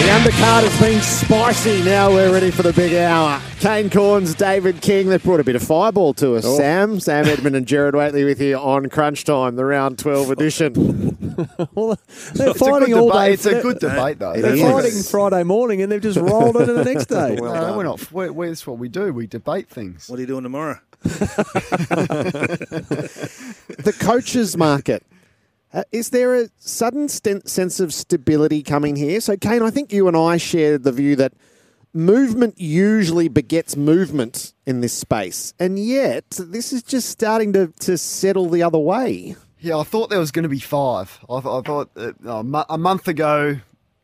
The undercard has been spicy. Now we're ready for the big hour. Kane Cornes, David King, they've brought a bit of fireball to us. Oh. Sam, Sam Edmund and Jared Waitley with you on Crunch Time, the round 12 edition. well, they're It's a good fighting all debate. day. It's a good debate, though. They're It fighting is. Friday morning and they've just rolled into the next day. no, we're not. We're, we're, that's what we do. We debate things. What are you doing tomorrow? the coaches market. Uh, is there a sudden sten- sense of stability coming here? So, Kane, I think you and I shared the view that movement usually begets movement in this space, and yet this is just starting to, to settle the other way. Yeah, I thought there was going to be five. I, I thought uh, a month ago,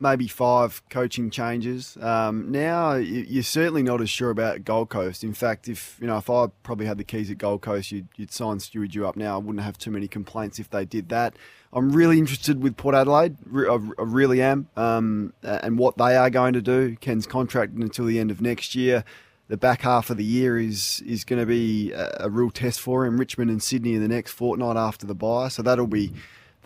maybe five coaching changes. Um, now you- you're certainly not as sure about Gold Coast. In fact, if you know if I probably had the keys at Gold Coast, you'd, you'd sign Stuart Dew up now. I wouldn't have too many complaints if they did that. I'm really interested with Port Adelaide. I, really am, um, and what they are going to do. Ken's contracted until the end of next year. The back half of the year is is going to be a, a real test for him. Richmond and Sydney in the next fortnight after the bye, so that'll be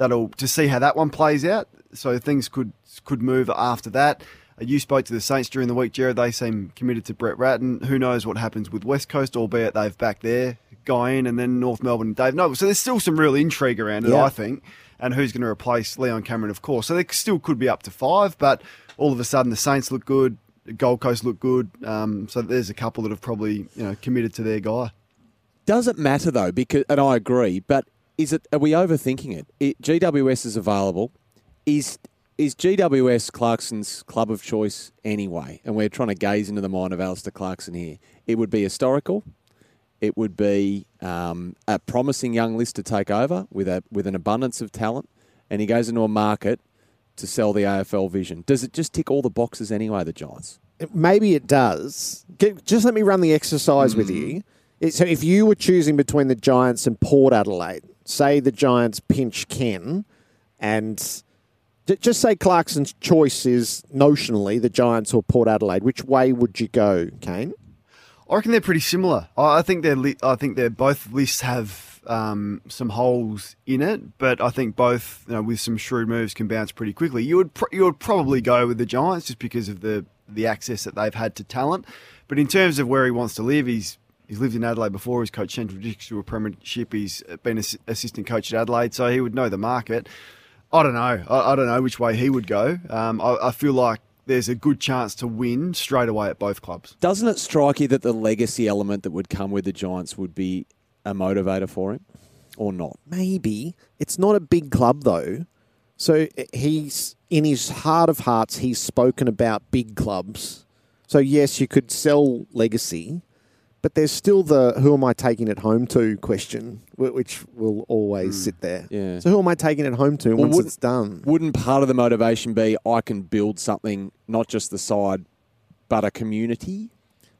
that'll to see how that one plays out. So things could could move after that. Uh, You spoke to the Saints during the week, Jared. They seem committed to Brett Ratten. Who knows what happens with West Coast, albeit they've backed their guy in, and then North Melbourne and Dave Noble. So there's still some real intrigue around it, Yeah. I think. And who's going to replace Leon Cameron, of course. So they still could be up to five, but all of a sudden the Saints look good, the Gold Coast look good. Um, so there's a couple that have probably you know committed to their guy. Does it matter though? Because and I agree, but is it? Are we overthinking it? it GWS is available. Is is GWS Clarkson's club of choice anyway? And we're trying to gaze into the mind of Alastair Clarkson here. It would be historical. It would be um, a promising young list to take over with a with an abundance of talent, and he goes into a market to sell the AFL vision. Does it just tick all the boxes anyway? The Giants. Maybe it does. Just let me run the exercise with you. So, if you were choosing between the Giants and Port Adelaide, say the Giants pinch Ken, and just say Clarkson's choice is notionally the Giants or Port Adelaide, which way would you go, Kane? I reckon they're pretty similar. I I think they're li- I think they're both lists have um, some holes in it, but I think both you know, with some shrewd moves can bounce pretty quickly. You would pr- you would probably go with the Giants just because of the the access that they've had to talent. But in terms of where he wants to live, he's he's lived in Adelaide before. He's coached Central District to a Premiership. He's been ass- assistant coach at Adelaide, so he would know the market. I don't know. I, I don't know which way he would go. Um, I, I feel like there's a good chance to win straight away at both clubs. Doesn't it strike you that the legacy element that would come with the Giants would be a motivator for him, or not? Maybe. It's not a big club, though. So he's, in his heart of hearts, he's spoken about big clubs. So, yes, you could sell legacy, but there's still the who am I taking it home to question, which will always hmm. sit there. Yeah. So, who am I taking it home to Well, once it's done? Wouldn't part of the motivation be I can build something, not just the side, but a community?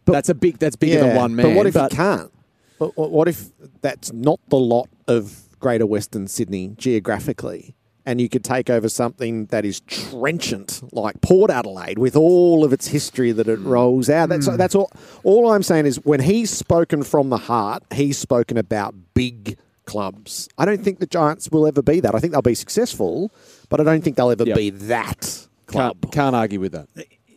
But, that's a big. That's bigger than one man. But what if you can't? What if that's not the lot of Greater Western Sydney geographically? And you could take over something that is trenchant, like Port Adelaide, with all of its history that it hmm. rolls out. That's hmm. that's all. All I'm saying is, when he's spoken from the heart, he's spoken about big clubs. I don't think the Giants will ever be that. I think they'll be successful, but I don't think they'll ever Yep. be that club. can't, can't argue with that.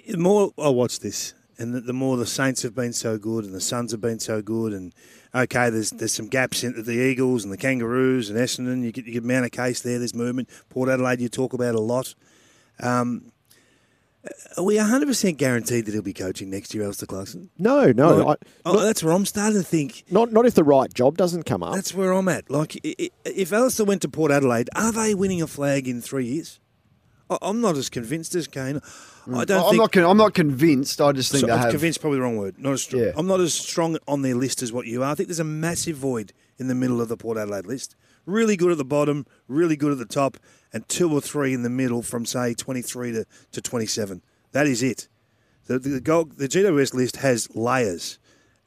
The more I watch this, and the, the more the Saints have been so good, and the Suns have been so good, and okay, there's there's some gaps in the Eagles and the Kangaroos and Essendon. You could, you could mount a case there. There's movement. Port Adelaide, you talk about a lot. Um, are we 100% guaranteed that he'll be coaching next year, Alastair Clarkson? No, no, Like, I- oh, that's where I'm starting to think. not not if the right job doesn't come up. That's where I'm at. Like, if Alastair went to Port Adelaide, are they winning a flag in three years? I- I'm not as convinced as Kane. I mm. don't I'm think. not. Con- I'm not convinced. I just think So, they have. convinced probably the wrong word. Not as strong. Yeah. I'm not as strong on their list as what you are. I think there's a massive void in the middle of the Port Adelaide list. Really good at the bottom, really good at the top, and two or three in the middle from say 23 to, to 27. That is it. The the, gold, the GWS list has layers,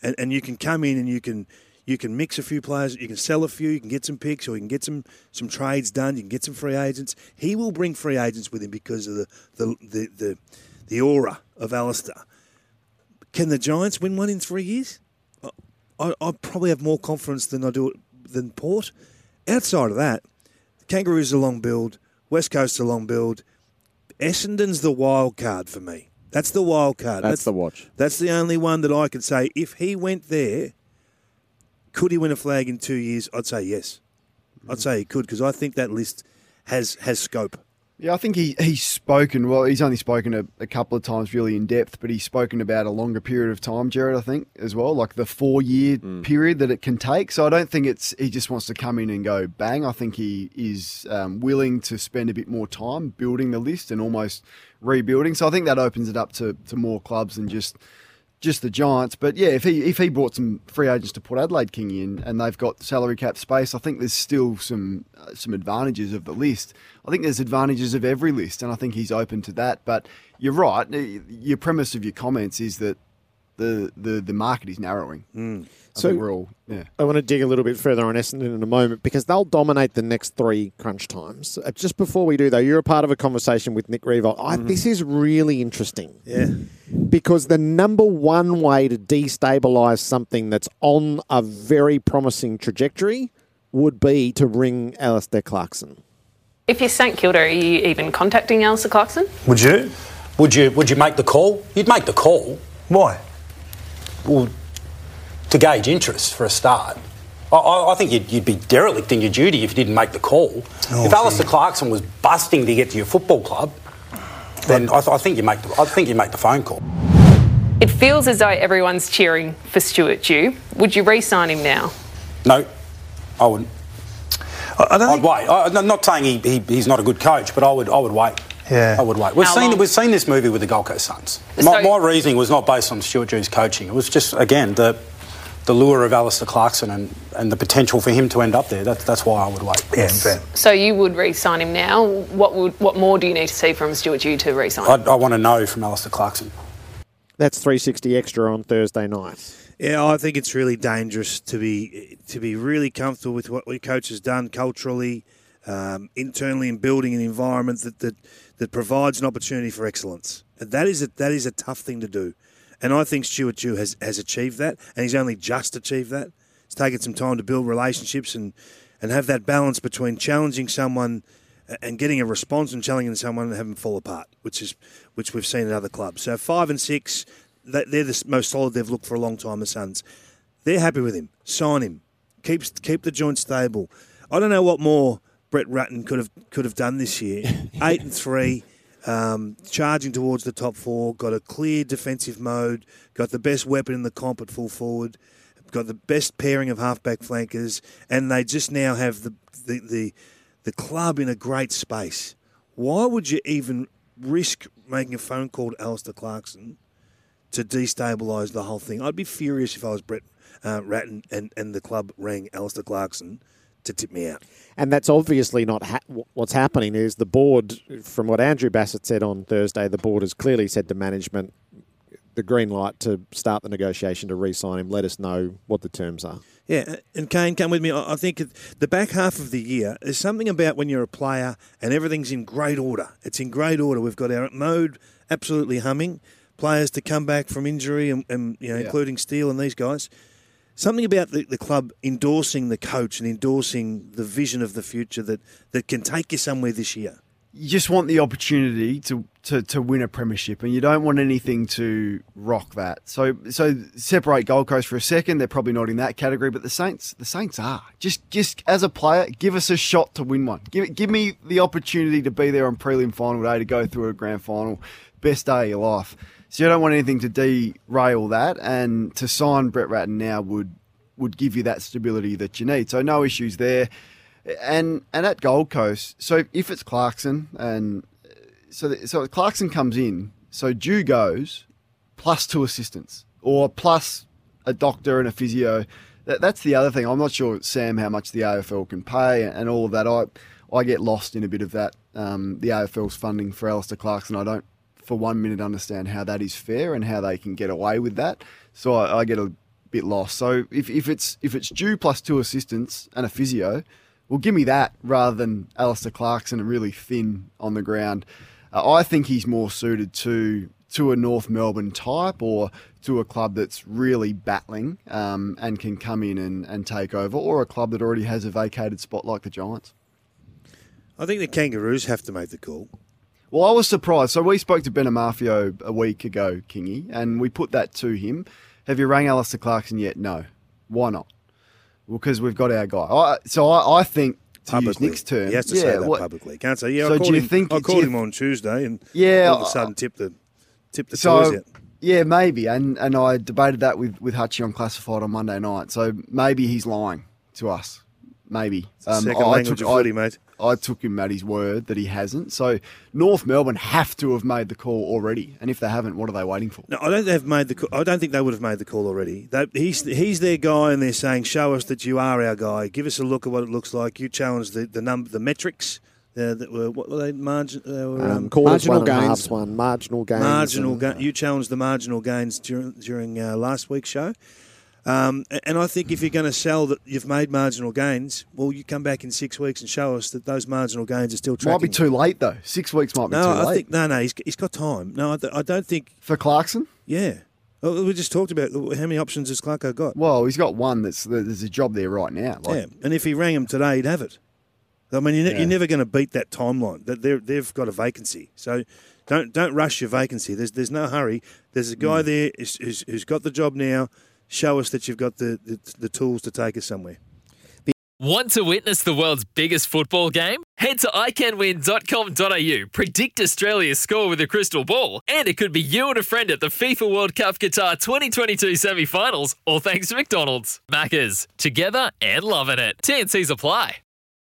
and, and you can come in and you can You can mix a few players. You can sell a few. You can get some picks, or you can get some some trades done. You can get some free agents. He will bring free agents with him because of the the the the, the aura of Alastair. Can the Giants win one in three years? I, I probably have more confidence than I do than Port. Outside of that, Kangaroos a long build, West Coast a long build. Essendon's the wild card for me. That's the wild card. That's the watch. That's the only one that I could say. If he went there, could he win a flag in two years? I'd say yes. I'd say he could because I think that list has has scope. Yeah, I think he, he's spoken. Well, he's only spoken a, a couple of times really in depth, but he's spoken about a longer period of time, Jared. I think as well, like the four year period that it can take. So I don't think it's he just wants to come in and go bang. I think he is um, willing to spend a bit more time building the list and almost rebuilding. So I think that opens it up to, to more clubs than just just the Giants. But yeah, if he if he brought some free agents to Port Adelaide King in and they've got salary cap space, I think there's still some uh, some advantages of the list. I think there's advantages of every list, and I think he's open to that. But you're right. Your premise of your comments is that the the, the market is narrowing. Mm. So- we're all yeah. I want to dig a little bit further on Essendon in a moment because they'll dominate the next three crunch times. Uh, Just before we do, though, you're a part of a conversation with Nick Riewoldt. I, This is really interesting Yeah. because the number one way to destabilise something that's on a very promising trajectory would be to ring Alastair Clarkson. If you're St Kilda, are you even contacting Alastair Clarkson? Would you? Would you? Would you make the call? You'd make the call. Why? Well, to gauge interest for a start. I, I, I think you'd, you'd be derelict in your duty if you didn't make the call. Oh, if Alastair gee. Clarkson was busting to get to your football club, then I, th- I think you make. The, I think you make the phone call. It feels as though everyone's cheering for Stuart Dew. Would you re-sign him now? No, I wouldn't. I, I don't I'd think. wait. I, I'm not saying he, he, he's not a good coach, but I would. I would wait. Yeah. I would wait. We've How seen long? we've seen this movie with the Gold Coast Suns. My, So- my reasoning was not based on Stuart Dew's coaching. It was just again the the lure of Alastair Clarkson and, and the potential for him to end up there. That's that's why I would wait. Yeah, fair. So you would re-sign him now. What would what more do you need to see from Stuart Dew to re-sign? I, I want to know from Alastair Clarkson. That's 360 extra on Thursday night. Yeah, I think it's really dangerous to be to be really comfortable with what your coach has done culturally, um, internally, in building an environment that, that that provides an opportunity for excellence. That is a, that is a tough thing to do, and I think Stuart Dew has has achieved that, and he's only just achieved that. It's taken some time to build relationships and and have that balance between challenging someone and getting a response and challenging someone and having them fall apart, which is which we've seen at other clubs. So five and six, they're the most solid they've looked for a long time. The Suns, they're happy with him. Sign him. Keep keep the joint stable. I don't know what more Brett Ratten could have could have done this year. Eight and three. Um, charging towards the top four, got a clear defensive mode, got the best weapon in the comp at full forward, got the best pairing of halfback flankers, and they just now have the the, the the club in a great space. Why would you even risk making a phone call to Alastair Clarkson to destabilise the whole thing? I'd be furious if I was Brett uh, Ratten and, and the club rang Alastair Clarkson to tip me out. And that's obviously not ha- what's happening. Is the board, from what Andrew Bassat said on Thursday, the board has clearly said to management the green light to start the negotiation to re-sign him. Let us know what the terms are. Yeah, and Kane, come with me. I think the back half of the year, there's something about when you're a player and everything's in great order. It's in great order. We've got our mode absolutely humming. Players to come back from injury, and, and you know, including Steele and these guys. Something about the, the club endorsing the coach and endorsing the vision of the future that, that can take you somewhere this year. you just want the opportunity to, to, to win a premiership, and you don't want anything to rock that. So so separate Gold Coast for a second. They're probably not in that category, but the Saints the Saints are. Just just as a player, give us a shot to win one. Give give me the opportunity to be there on prelim final day to go through a grand final, best day of your life. So you don't want anything to derail that, and to sign Brett Ratten now would would give you that stability that you need. So no issues there. And and at Gold Coast, so if it's Clarkson and so so Clarkson comes in, so Dew goes plus two assistants or plus a doctor and a physio. That, that's the other thing. I'm not sure Sam how much the AFL can pay and all of that. I I get lost in a bit of that. Um, the AFL's funding for Alastair Clarkson. I don't for one minute understand how that is fair and how they can get away with that. So I, I get a bit lost. So if, if it's if it's Dew plus two assistants and a physio, well, give me that rather than Alastair Clarkson really thin on the ground. Uh, I think he's more suited to to a North Melbourne type or to a club that's really battling um, and can come in and, and take over, or a club that already has a vacated spot like the Giants. I think the Kangaroos have to make the call. Well, I was surprised. So we spoke to Ben Amarfio a week ago, Kingy, and we put that to him. Have you rang Alastair Clarkson yet? No. Why not? Well, because we've got our guy. I, so I, I think to Publicly. use Nick's term, He has to yeah, say that what- publicly. Can't say, yeah, So I do called, you him, think- I called him on Tuesday and Yeah, all of a sudden tipped the, tipped the So toys out. yeah, maybe, and and I debated that with with Hutchie on Classified on Monday night. So maybe he's lying to us. Maybe. Um, Second I language took- of I- footy, mate. I took him at his word that he hasn't. So North Melbourne have to have made the call already, and if they haven't, what are they waiting for? No, I don't think they've made the. Call. I don't think they would have made the call already. They, he's he's their guy, and they're saying, "Show us that you are our guy. Give us a look at what it looks like. You challenge the the number, the metrics. Uh, that were what were they margin? They were, Um, um, quarters marginal one and gains. one, marginal gains. marginal. and, Ga- uh, you challenged the marginal gains during during uh, last week's show. Um, and I think if you're going to sell that you've made marginal gains, well, you come back in six weeks and show us that those marginal gains are still tracking. Might be too late though. Six weeks might be No, too I late think no, no. He's, he's got time. No, I, th- I don't think. for Clarkson. Yeah. Well, we just talked about how many options has Clarko got. Well, he's got one that's there's a job there right now. Like, yeah, and if he rang him today, he'd have it. I mean, you're, ne- Yeah. you're never going to beat that timeline. That they've got a vacancy, so don't don't rush your vacancy. There's there's no hurry. There's a Mm. guy there who's, who's, who's got the job now. Show us that you've got the, the the tools to take us somewhere. Want to witness the world's biggest football game? Head to iCanWin.com.au, predict Australia's score with a crystal ball, and it could be you and a friend at the FIFA World Cup Qatar 2022 semi finals, all thanks to McDonald's. Maccas, together and loving it. TNC's apply.